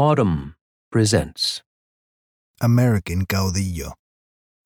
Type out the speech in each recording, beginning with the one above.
Audm presents American Caudillo,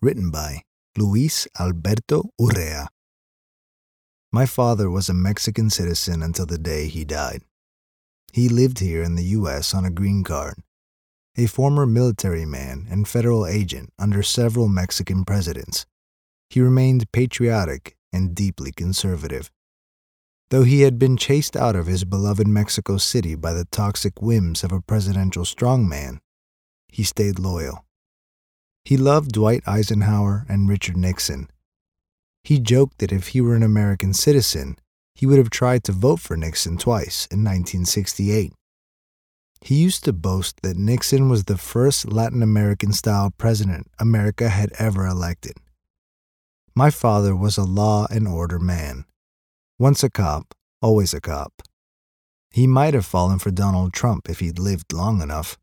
written by Luis Alberto Urrea. My father was a Mexican citizen until the day he died. He lived here in the U.S. on a green card, a former military man and federal agent under several Mexican presidents. He remained patriotic and deeply conservative. Though he had been chased out of his beloved Mexico City by the toxic whims of a presidential strongman, he stayed loyal. He loved Dwight Eisenhower and Richard Nixon. He joked that if he were an American citizen, he would have tried to vote for Nixon twice in 1968. He used to boast that Nixon was the first Latin American style president America had ever elected. My father was a law and order man. Once a cop, always a cop. He might have fallen for Donald Trump if he'd lived long enough.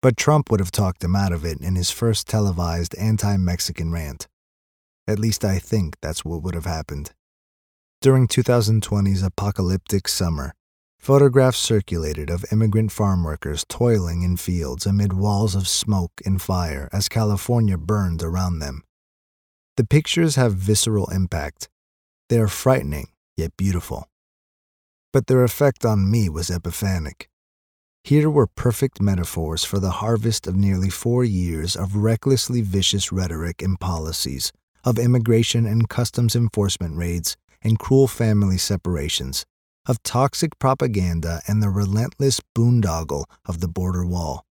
But Trump would have talked him out of it in his first televised anti Mexican rant. At least I think that's what would have happened. During 2020's apocalyptic summer, photographs circulated of immigrant farm workers toiling in fields amid walls of smoke and fire as California burned around them. The pictures have visceral impact. They are frightening, yet beautiful. But their effect on me was epiphanic. Here were perfect metaphors for the harvest of nearly four years of recklessly vicious rhetoric and policies, of immigration and customs enforcement raids and cruel family separations, of toxic propaganda and the relentless boondoggle of the border wall.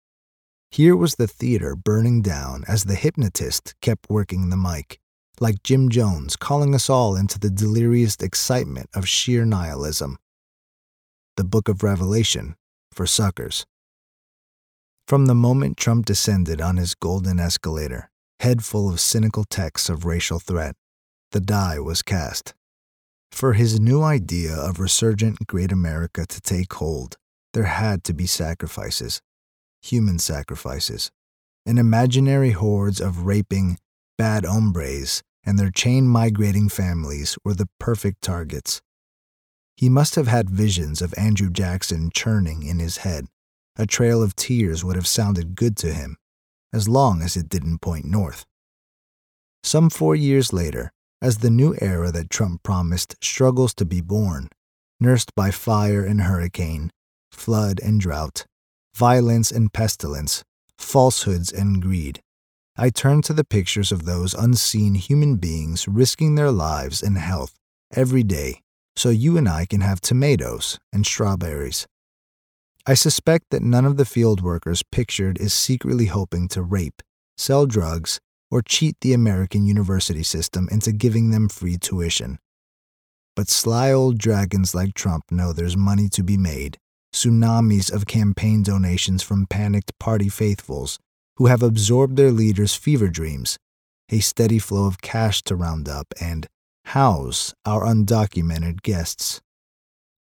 Here was the theater burning down as the hypnotist kept working the mic like Jim Jones calling us all into the delirious excitement of sheer nihilism. The Book of Revelation for suckers. From the moment Trump descended on his golden escalator, head full of cynical texts of racial threat, the die was cast. For his new idea of resurgent great America to take hold, there had to be sacrifices, human sacrifices, and imaginary hordes of raping, bad hombres and their chain migrating families were the perfect targets. He must have had visions of Andrew Jackson churning in his head. A trail of tears would have sounded good to him, as long as it didn't point north. Some four years later, as the new era that Trump promised struggles to be born, nursed by fire and hurricane, flood and drought, violence and pestilence, falsehoods and greed, I turn to the pictures of those unseen human beings risking their lives and health every day so you and I can have tomatoes and strawberries. I suspect that none of the field workers pictured is secretly hoping to rape, sell drugs, or cheat the American university system into giving them free tuition. But sly old dragons like Trump know there's money to be made, tsunamis of campaign donations from panicked party faithfuls who have absorbed their leaders' fever dreams, a steady flow of cash to round up and house our undocumented guests.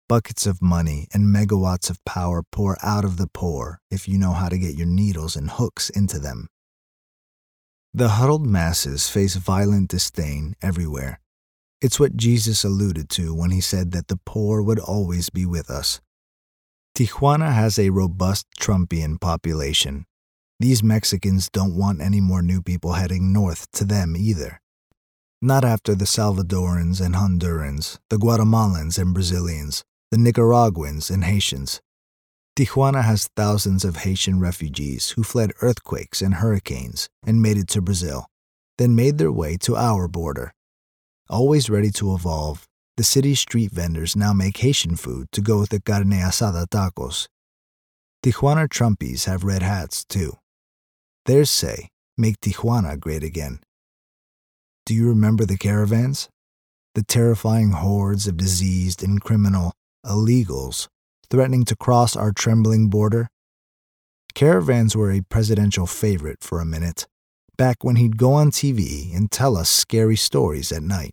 Buckets of money and megawatts of power pour out of the poor if you know how to get your needles and hooks into them. The huddled masses face violent disdain everywhere. It's what Jesus alluded to when he said that the poor would always be with us. Tijuana has a robust Trumpian population, these Mexicans don't want any more new people heading north to them either. Not after the Salvadorans and Hondurans, the Guatemalans and Brazilians, the Nicaraguans and Haitians. Tijuana has thousands of Haitian refugees who fled earthquakes and hurricanes and made it to Brazil, then made their way to our border. Always ready to evolve, the city's street vendors now make Haitian food to go with the carne asada tacos. Tijuana Trumpies have red hats, too. Theirs say, Make Tijuana great again. Do you remember the caravans? The terrifying hordes of diseased and criminal illegals threatening to cross our trembling border? Caravans were a presidential favorite for a minute, back when he'd go on TV and tell us scary stories at night.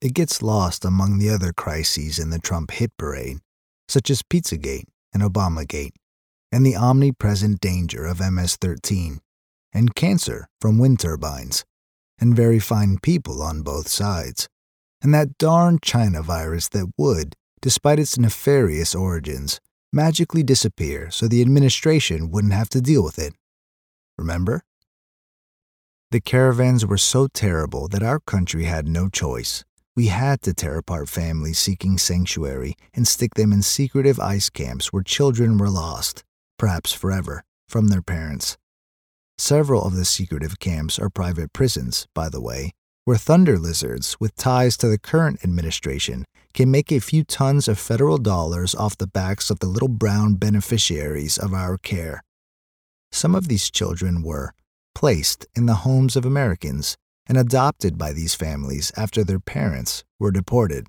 It gets lost among the other crises in the Trump hit parade, such as Pizzagate and Obamagate and the omnipresent danger of MS 13, and cancer from wind turbines, and very fine people on both sides, and that darn China virus that would, despite its nefarious origins, magically disappear so the administration wouldn't have to deal with it. Remember? The caravans were so terrible that our country had no choice. We had to tear apart families seeking sanctuary and stick them in secretive ice camps where children were lost, perhaps forever, from their parents. Several of the secretive camps are private prisons, by the way, where thunder lizards with ties to the current administration can make a few tons of federal dollars off the backs of the little brown beneficiaries of our care. Some of these children were placed in the homes of Americans and adopted by these families after their parents were deported.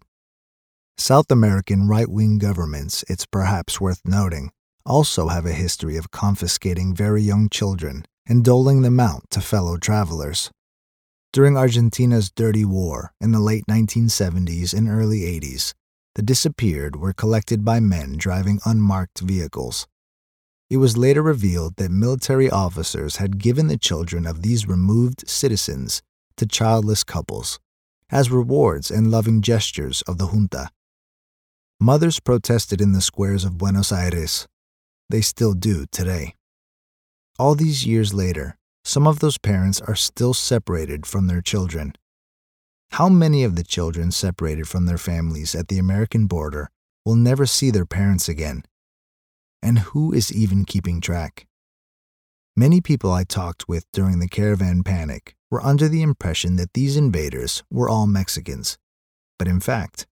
South American right wing governments, it's perhaps worth noting, also have a history of confiscating very young children and doling them out to fellow travelers. During Argentina's dirty war in the late 1970s and early 80s, the disappeared were collected by men driving unmarked vehicles. It was later revealed that military officers had given the children of these removed citizens to childless couples as rewards and loving gestures of the junta. Mothers protested in the squares of Buenos Aires. They still do today. All these years later, some of those parents are still separated from their children. How many of the children separated from their families at the American border will never see their parents again? And who is even keeping track? Many people I talked with during the caravan panic were under the impression that these invaders were all Mexicans. But in fact,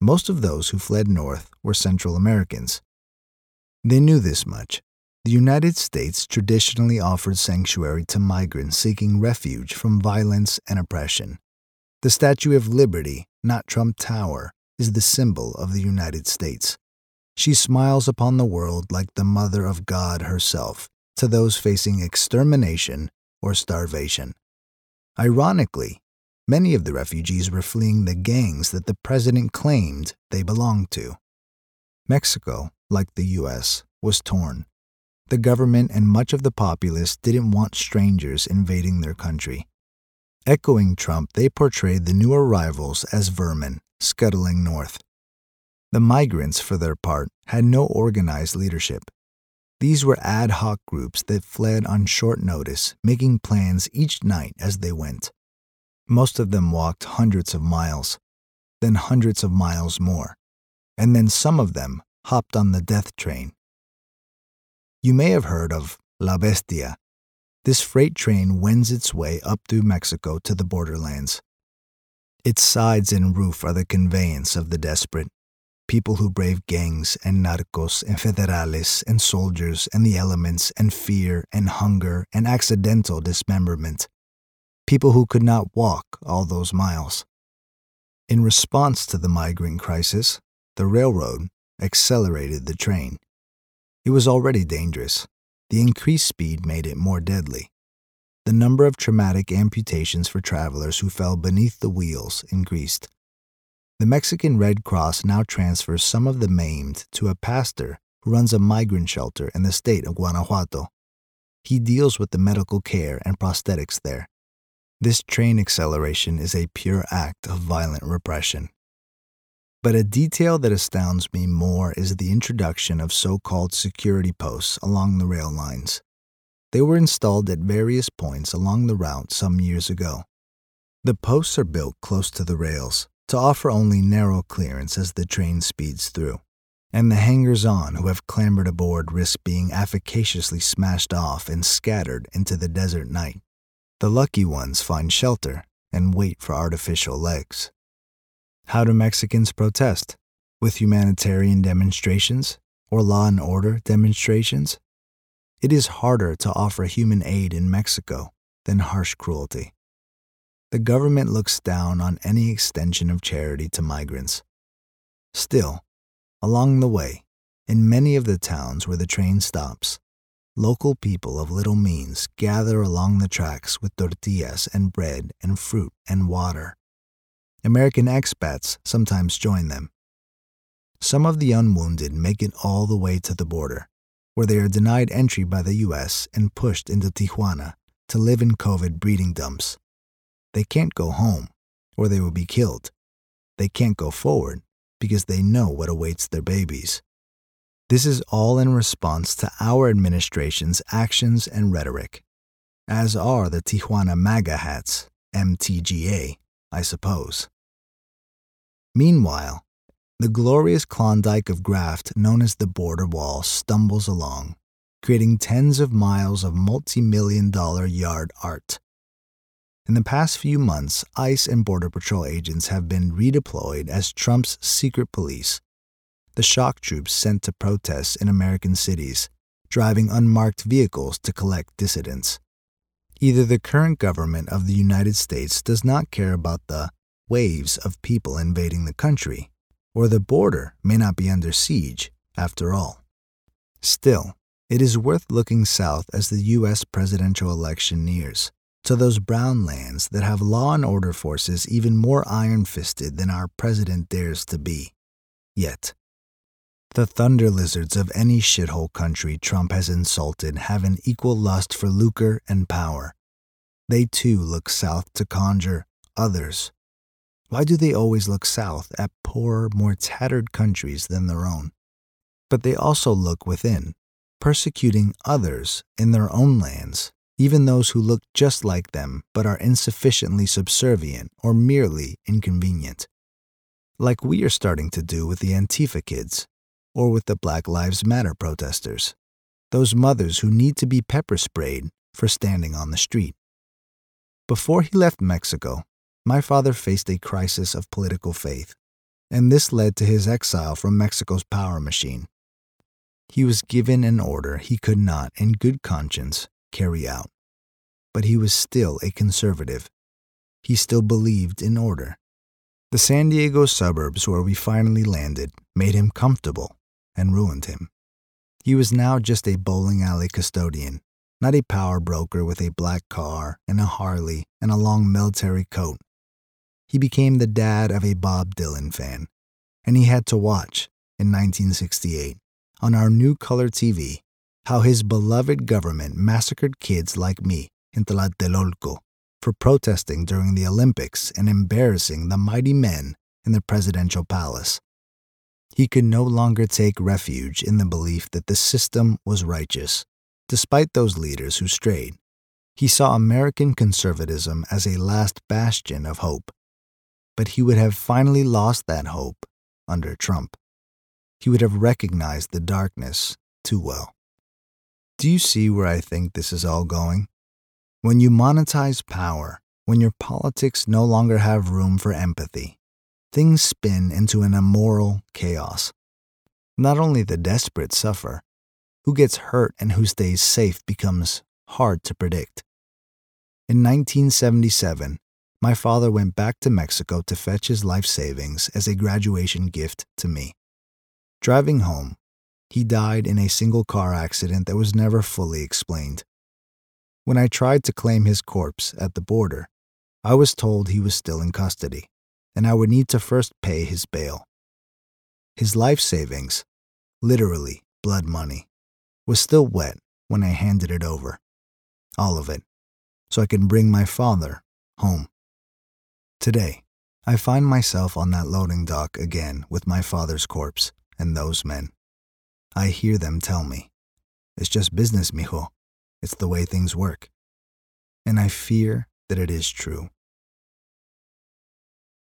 most of those who fled north were Central Americans. They knew this much, the United States traditionally offered sanctuary to migrants seeking refuge from violence and oppression. The Statue of Liberty, not Trump Tower, is the symbol of the United States. She smiles upon the world like the Mother of God herself to those facing extermination or starvation. Ironically, many of the refugees were fleeing the gangs that the president claimed they belonged to. Mexico, like the U.S., was torn the government and much of the populace didn't want strangers invading their country. Echoing Trump, they portrayed the new arrivals as vermin scuttling north. The migrants, for their part, had no organized leadership. These were ad hoc groups that fled on short notice, making plans each night as they went. Most of them walked hundreds of miles, then hundreds of miles more, and then some of them hopped on the death train you may have heard of La Bestia. This freight train wends its way up through Mexico to the borderlands. Its sides and roof are the conveyance of the desperate, people who brave gangs and narcos and federales and soldiers and the elements and fear and hunger and accidental dismemberment, people who could not walk all those miles. In response to the migrant crisis, the railroad accelerated the train. It was already dangerous. The increased speed made it more deadly. The number of traumatic amputations for travelers who fell beneath the wheels increased. The Mexican Red Cross now transfers some of the maimed to a pastor who runs a migrant shelter in the state of Guanajuato. He deals with the medical care and prosthetics there. This train acceleration is a pure act of violent repression. But a detail that astounds me more is the introduction of so called security posts along the rail lines. They were installed at various points along the route some years ago. The posts are built close to the rails to offer only narrow clearance as the train speeds through, and the hangers on who have clambered aboard risk being efficaciously smashed off and scattered into the desert night. The lucky ones find shelter and wait for artificial legs. How do Mexicans protest? With humanitarian demonstrations or law and order demonstrations? It is harder to offer human aid in Mexico than harsh cruelty. The government looks down on any extension of charity to migrants. Still, along the way, in many of the towns where the train stops, local people of little means gather along the tracks with tortillas and bread and fruit and water American expats sometimes join them. Some of the unwounded make it all the way to the border, where they are denied entry by the U.S. and pushed into Tijuana to live in COVID breeding dumps. They can't go home, or they will be killed. They can't go forward because they know what awaits their babies. This is all in response to our administration's actions and rhetoric, as are the Tijuana MAGA hats, MTGA, I suppose. Meanwhile, the glorious Klondike of graft known as the border wall stumbles along, creating tens of miles of multi million dollar yard art. In the past few months, ICE and Border Patrol agents have been redeployed as Trump's secret police, the shock troops sent to protests in American cities, driving unmarked vehicles to collect dissidents. Either the current government of the United States does not care about the waves of people invading the country, or the border may not be under siege after all. Still, it is worth looking south as the U.S. presidential election nears, to those brown lands that have law and order forces even more iron fisted than our president dares to be. Yet, the thunder lizards of any shithole country Trump has insulted have an equal lust for lucre and power. They too look south to conjure others why do they always look south at poorer, more tattered countries than their own? But they also look within, persecuting others in their own lands, even those who look just like them but are insufficiently subservient or merely inconvenient. Like we are starting to do with the Antifa kids, or with the Black Lives Matter protesters, those mothers who need to be pepper sprayed for standing on the street. Before he left Mexico, my father faced a crisis of political faith, and this led to his exile from Mexico's power machine. He was given an order he could not, in good conscience, carry out. But he was still a conservative. He still believed in order. The San Diego suburbs where we finally landed made him comfortable and ruined him. He was now just a bowling alley custodian, not a power broker with a black car and a Harley and a long military coat he became the dad of a Bob Dylan fan, and he had to watch, in 1968, on our new color TV, how his beloved government massacred kids like me in Tlatelolco for protesting during the Olympics and embarrassing the mighty men in the presidential palace. He could no longer take refuge in the belief that the system was righteous, despite those leaders who strayed. He saw American conservatism as a last bastion of hope but he would have finally lost that hope under Trump. He would have recognized the darkness too well. Do you see where I think this is all going? When you monetize power, when your politics no longer have room for empathy, things spin into an immoral chaos. Not only the desperate suffer, who gets hurt and who stays safe becomes hard to predict. In 1977, my father went back to Mexico to fetch his life savings as a graduation gift to me. Driving home, he died in a single car accident that was never fully explained. When I tried to claim his corpse at the border, I was told he was still in custody, and I would need to first pay his bail. His life savings, literally blood money, was still wet when I handed it over. All of it, so I can bring my father home. Today, I find myself on that loading dock again with my father's corpse and those men. I hear them tell me, It's just business, mijo. It's the way things work. And I fear that it is true.